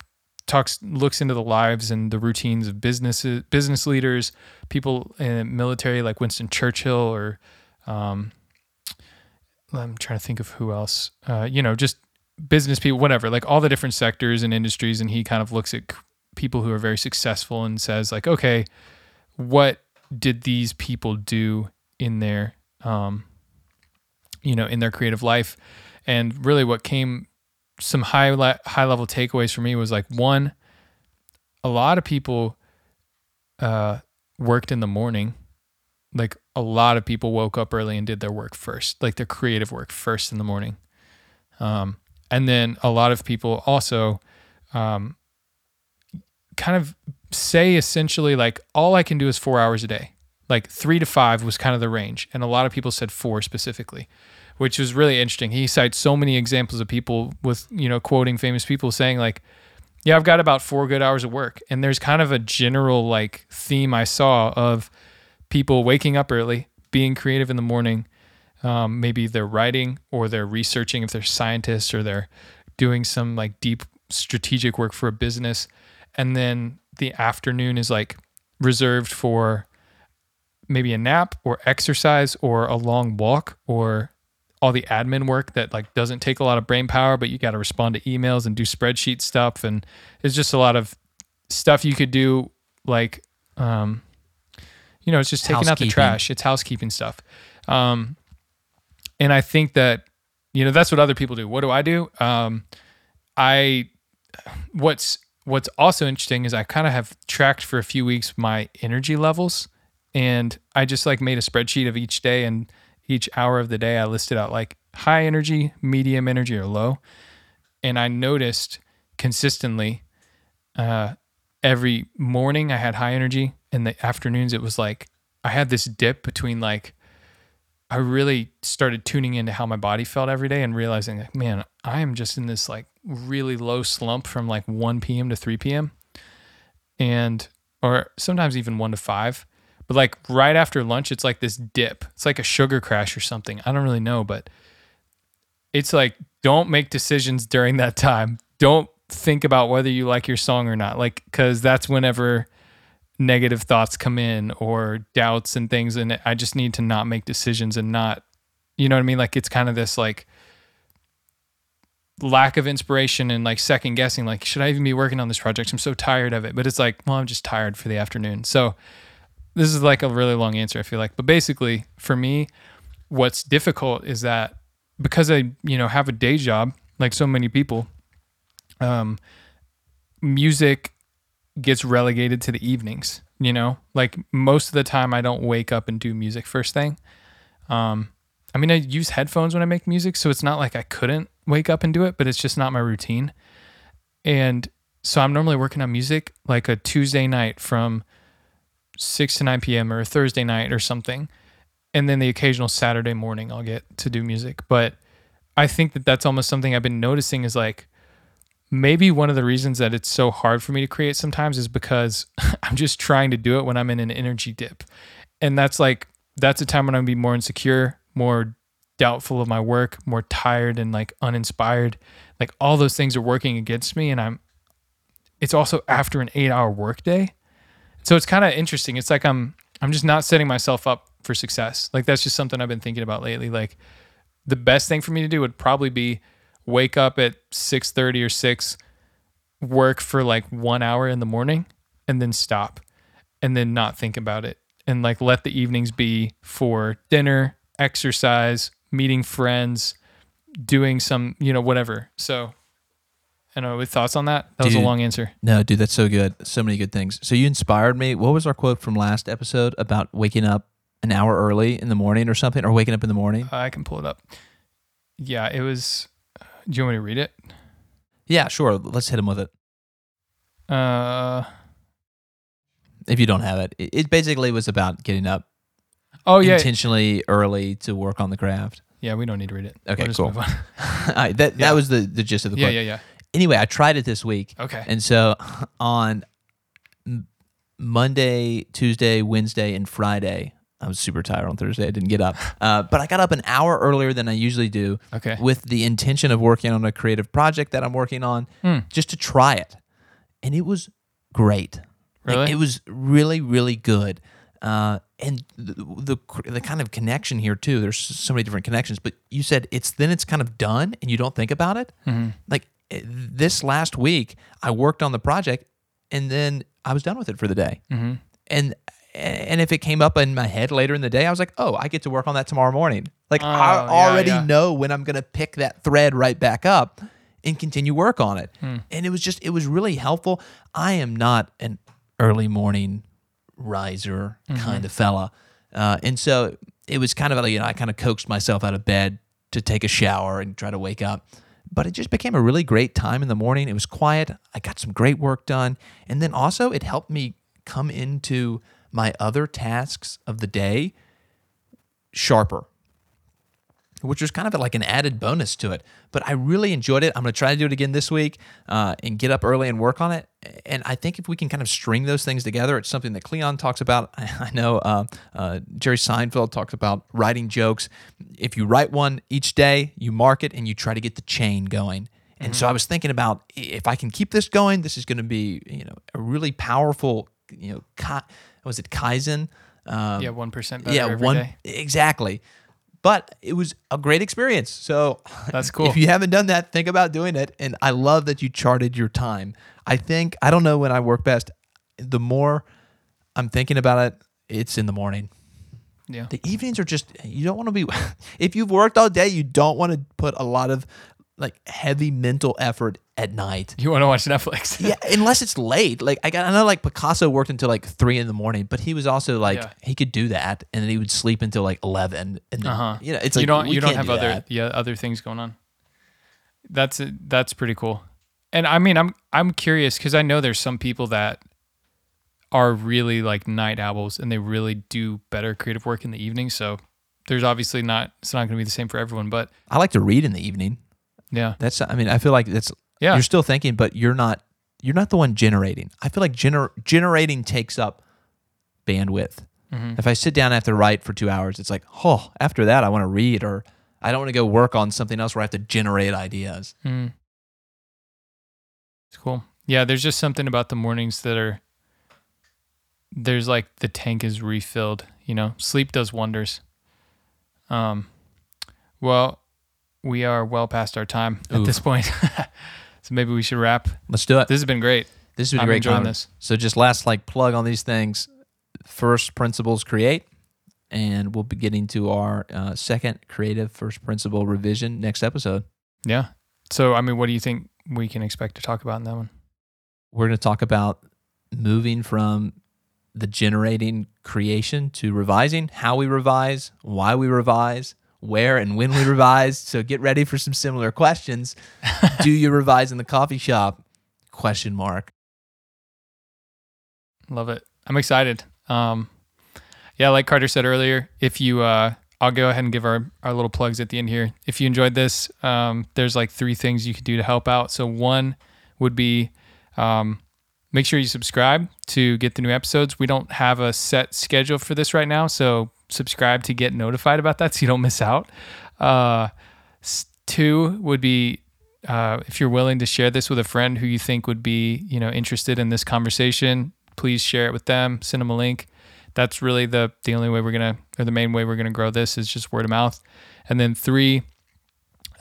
[SPEAKER 1] talks looks into the lives and the routines of businesses, business leaders, people in the military like Winston Churchill or um, I'm trying to think of who else. Uh, you know, just business people, whatever, like all the different sectors and industries. And he kind of looks at people who are very successful and says like, okay, what did these people do in their um, you know in their creative life and really what came some high le- high level takeaways for me was like one a lot of people uh, worked in the morning like a lot of people woke up early and did their work first like their creative work first in the morning um, and then a lot of people also um, kind of say essentially like all I can do is four hours a day. Like three to five was kind of the range. And a lot of people said four specifically, which was really interesting. He cites so many examples of people with, you know, quoting famous people saying like, yeah, I've got about four good hours of work. And there's kind of a general like theme I saw of people waking up early, being creative in the morning. Um, maybe they're writing or they're researching if they're scientists or they're doing some like deep strategic work for a business. And then the afternoon is like reserved for maybe a nap or exercise or a long walk or all the admin work that like doesn't take a lot of brain power but you got to respond to emails and do spreadsheet stuff and it's just a lot of stuff you could do like um you know it's just taking out the trash. It's housekeeping stuff. Um and i think that you know that's what other people do. What do i do? Um i what's what's also interesting is I kind of have tracked for a few weeks my energy levels and I just like made a spreadsheet of each day and each hour of the day I listed out like high energy, medium energy or low. And I noticed consistently uh every morning I had high energy and the afternoons it was like I had this dip between like I really started tuning into how my body felt every day and realizing like, man, I am just in this like really low slump from like 1 p.m. to 3 p.m. and or sometimes even 1 to 5. But like right after lunch it's like this dip. It's like a sugar crash or something. I don't really know, but it's like don't make decisions during that time. Don't think about whether you like your song or not. Like cuz that's whenever negative thoughts come in or doubts and things and I just need to not make decisions and not you know what I mean like it's kind of this like lack of inspiration and like second guessing like should I even be working on this project I'm so tired of it but it's like well I'm just tired for the afternoon so this is like a really long answer I feel like. But basically for me what's difficult is that because I you know have a day job like so many people um music gets relegated to the evenings you know? Like most of the time i don't wake up and do music first thing. Um i mean i use headphones when i make music so it's not like i couldn't wake up and do it but it's just not my routine. And so i'm normally working on music like a tuesday night from 6 to 9 p.m or thursday night or something and then the occasional saturday morning i'll get to do music but i think that that's almost something i've been noticing is like maybe one of the reasons that it's so hard for me to create sometimes is because I'm just trying to do it when I'm in an energy dip. And that's like that's a time when I'm gonna be more insecure, more doubtful of my work, more tired and like uninspired. Like all those things are working against me and I'm it's also after an 8-hour workday. So it's kind of interesting. It's like I'm I'm just not setting myself up for success. Like that's just something I've been thinking about lately. Like the best thing for me to do would probably be wake up at 6:30 or 6 work for like 1 hour in the morning and then stop and then not think about it and like let the evenings be for dinner, exercise, meeting friends, doing some, you know, whatever. So I don't know, with thoughts on that? That was a long answer.
[SPEAKER 2] No, dude, that's so good. So many good things. So you inspired me. What was our quote from last episode about waking up an hour early in the morning or something, or waking up in the morning?
[SPEAKER 1] I can pull it up. Yeah, it was do you want me to read it?
[SPEAKER 2] Yeah, sure. Let's hit him with it.
[SPEAKER 1] Uh
[SPEAKER 2] If you don't have it, it, it basically was about getting up
[SPEAKER 1] Oh yeah.
[SPEAKER 2] intentionally early to work on the craft.
[SPEAKER 1] Yeah, we don't need to read it.
[SPEAKER 2] Okay,
[SPEAKER 1] We'll
[SPEAKER 2] cool. All right, that
[SPEAKER 1] Yeah.
[SPEAKER 2] that was the the gist of the
[SPEAKER 1] yeah,
[SPEAKER 2] quote.
[SPEAKER 1] yeah, yeah.
[SPEAKER 2] Anyway, I tried it this week.
[SPEAKER 1] Okay.
[SPEAKER 2] And so on Monday, Tuesday, Wednesday, and Friday, I was super tired on Thursday. I didn't get up. Uh, but I got up an hour earlier than I usually do
[SPEAKER 1] Okay.
[SPEAKER 2] with the intention of working on a creative project that I'm working on
[SPEAKER 1] Hmm.
[SPEAKER 2] just to try it. And it was great. Like,
[SPEAKER 1] Really?
[SPEAKER 2] it was really, really good. Uh, and the, the the kind of connection here too. There's so many different connections, but you said it's then it's kind of done, and you don't think about it.
[SPEAKER 1] Mm-hmm.
[SPEAKER 2] Like this last week, I worked on the project, and then I was done with it for the day.
[SPEAKER 1] Mm-hmm.
[SPEAKER 2] And and if it came up in my head later in the day, I was like, oh, I get to work on that tomorrow morning. Like
[SPEAKER 1] Oh,
[SPEAKER 2] I
[SPEAKER 1] yeah,
[SPEAKER 2] already
[SPEAKER 1] yeah.
[SPEAKER 2] know when I'm gonna pick that thread right back up and continue work on it.
[SPEAKER 1] Hmm.
[SPEAKER 2] And it was just it was really helpful. I am not an early morning riser
[SPEAKER 1] Mm-hmm.
[SPEAKER 2] kind of fella, uh, and so it was kind of like you know I kind of coaxed myself out of bed to take a shower and try to wake up. But it just became a really great time in the morning. It was quiet. I got some great work done. And then also, it helped me come into my other tasks of the day sharper, which was kind of like an added bonus to it. But I really enjoyed it. I'm going to try to do it again this week uh, and get up early and work on it. And I think if we can kind of string those things together, it's something that Kleon talks about. I know uh, uh, Jerry Seinfeld talks about writing jokes. If you write one each day, you mark it and you try to get the chain going. And so I was thinking about if I can keep this going, this is going to be you know a really powerful you know was it Kaizen? Um,
[SPEAKER 1] Yeah, one percent better
[SPEAKER 2] yeah,
[SPEAKER 1] every
[SPEAKER 2] one
[SPEAKER 1] day.
[SPEAKER 2] exactly. But it was a great experience. So
[SPEAKER 1] That's cool.
[SPEAKER 2] If you haven't done that, think about doing it. And I love that you charted your time. I think I don't know when I work best. The more I'm thinking about it, it's in the morning.
[SPEAKER 1] Yeah.
[SPEAKER 2] The evenings are just you don't want to be. if you've worked all day, you don't want to put a lot of like heavy mental effort at night.
[SPEAKER 1] You want to watch Netflix?
[SPEAKER 2] Yeah, unless it's late. Like I got, I know, like Picasso worked until like three in the morning, but he was also like
[SPEAKER 1] Yeah.
[SPEAKER 2] he could do that, and then he would sleep until like eleven. And then,
[SPEAKER 1] Uh huh.
[SPEAKER 2] you know, it's like
[SPEAKER 1] you don't you don't have
[SPEAKER 2] do
[SPEAKER 1] other
[SPEAKER 2] that.
[SPEAKER 1] yeah other things going on. That's that's pretty cool. And I mean, I'm I'm curious because I know there's some people that are really like night owls and they really do better creative work in the evening. So there's obviously not it's not going to be the same for everyone, but
[SPEAKER 2] I like to read in the evening.
[SPEAKER 1] Yeah,
[SPEAKER 2] That's I mean I feel like that's
[SPEAKER 1] yeah,
[SPEAKER 2] you're still thinking, but you're not you're not the one generating. I feel like gener- generating takes up bandwidth.
[SPEAKER 1] Mhm.
[SPEAKER 2] If I sit down after write for two hours, it's like oh after that I want to read or I don't want to go work on something else where I have to generate ideas.
[SPEAKER 1] Mm. It's cool. Yeah, there's just something about the mornings that are there's like the tank is refilled, you know. Sleep does wonders. Um well, we are well past our time at this point. so maybe we should wrap.
[SPEAKER 2] Let's do it.
[SPEAKER 1] This has been great.
[SPEAKER 2] This has been
[SPEAKER 1] I'm
[SPEAKER 2] great
[SPEAKER 1] enjoying this.
[SPEAKER 2] So just last like plug on these things. First principles create, and we'll be getting to our uh, second creative first principle revision next episode.
[SPEAKER 1] Yeah. So I mean, what do you think we can expect to talk about in that one?
[SPEAKER 2] We're going to talk about moving from the generating creation to revising, how we revise, why we revise, where and when we revise. So get ready for some similar questions. Do you revise in the coffee shop? Question mark.
[SPEAKER 1] Love it. I'm excited. Um, yeah, like Carter said earlier, if you, uh, I'll go ahead and give our, our little plugs at the end here. If you enjoyed this, um, there's like three things you could do to help out. So one would be, um, make sure you subscribe to get the new episodes. We don't have a set schedule for this right now, so subscribe to get notified about that so you don't miss out. Uh, two would be uh, if you're willing to share this with a friend who you think would be, you know, interested in this conversation, please share it with them. Send them a link. That's really the the only way we're gonna, or the main way we're gonna grow this is just word of mouth. And then three,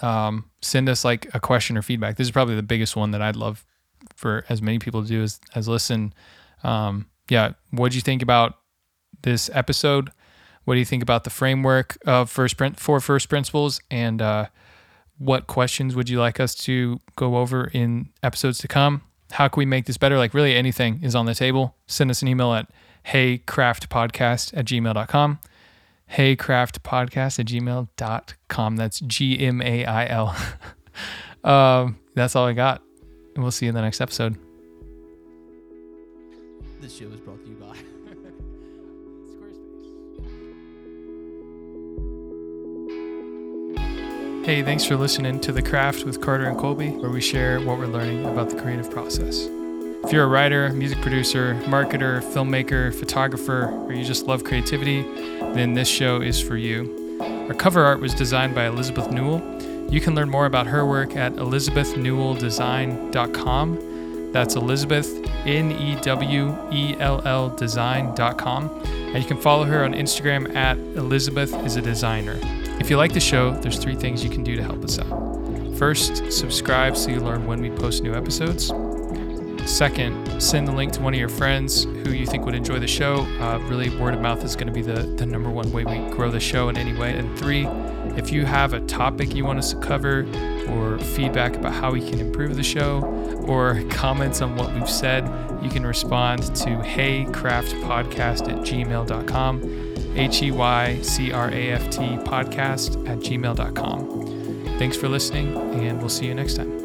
[SPEAKER 1] um, send us like a question or feedback. This is probably the biggest one that I'd love for as many people to do as as listen. Um, yeah, what do you think about this episode? What do you think about the framework of first print for first principles and uh, what questions would you like us to go over in episodes to come? How can we make this better? Like really anything is on the table. Send us an email at heycraftpodcast at gmail.com. Heycraftpodcast at gmail.com. That's G M A I L. um, that's all I got. And we'll see you in the next episode.
[SPEAKER 2] This show is
[SPEAKER 1] Hey, thanks for listening to The Craft with Carter and Colby, where we share what we're learning about the creative process. If you're a writer, music producer, marketer, filmmaker, photographer, or you just love creativity, then this show is for you. Our cover art was designed by Elizabeth Newell. You can learn more about her work at elizabethnewelldesign.com. That's Elizabeth, N E W E L L design.com. And you can follow her on Instagram at Elizabeth is a designer. If you like the show, there's three things you can do to help us out. First, subscribe so you learn when we post new episodes. Second, send the link to one of your friends who you think would enjoy the show. Uh, really, word of mouth is going to be the, the number one way we grow the show in any way. And three, if you have a topic you want us to cover, or feedback about how we can improve the show, or comments on what we've said, you can respond to heycraftpodcast at gmail.com. H E Y C R A F T podcast at gmail.com. Thanks for listening, and we'll see you next time.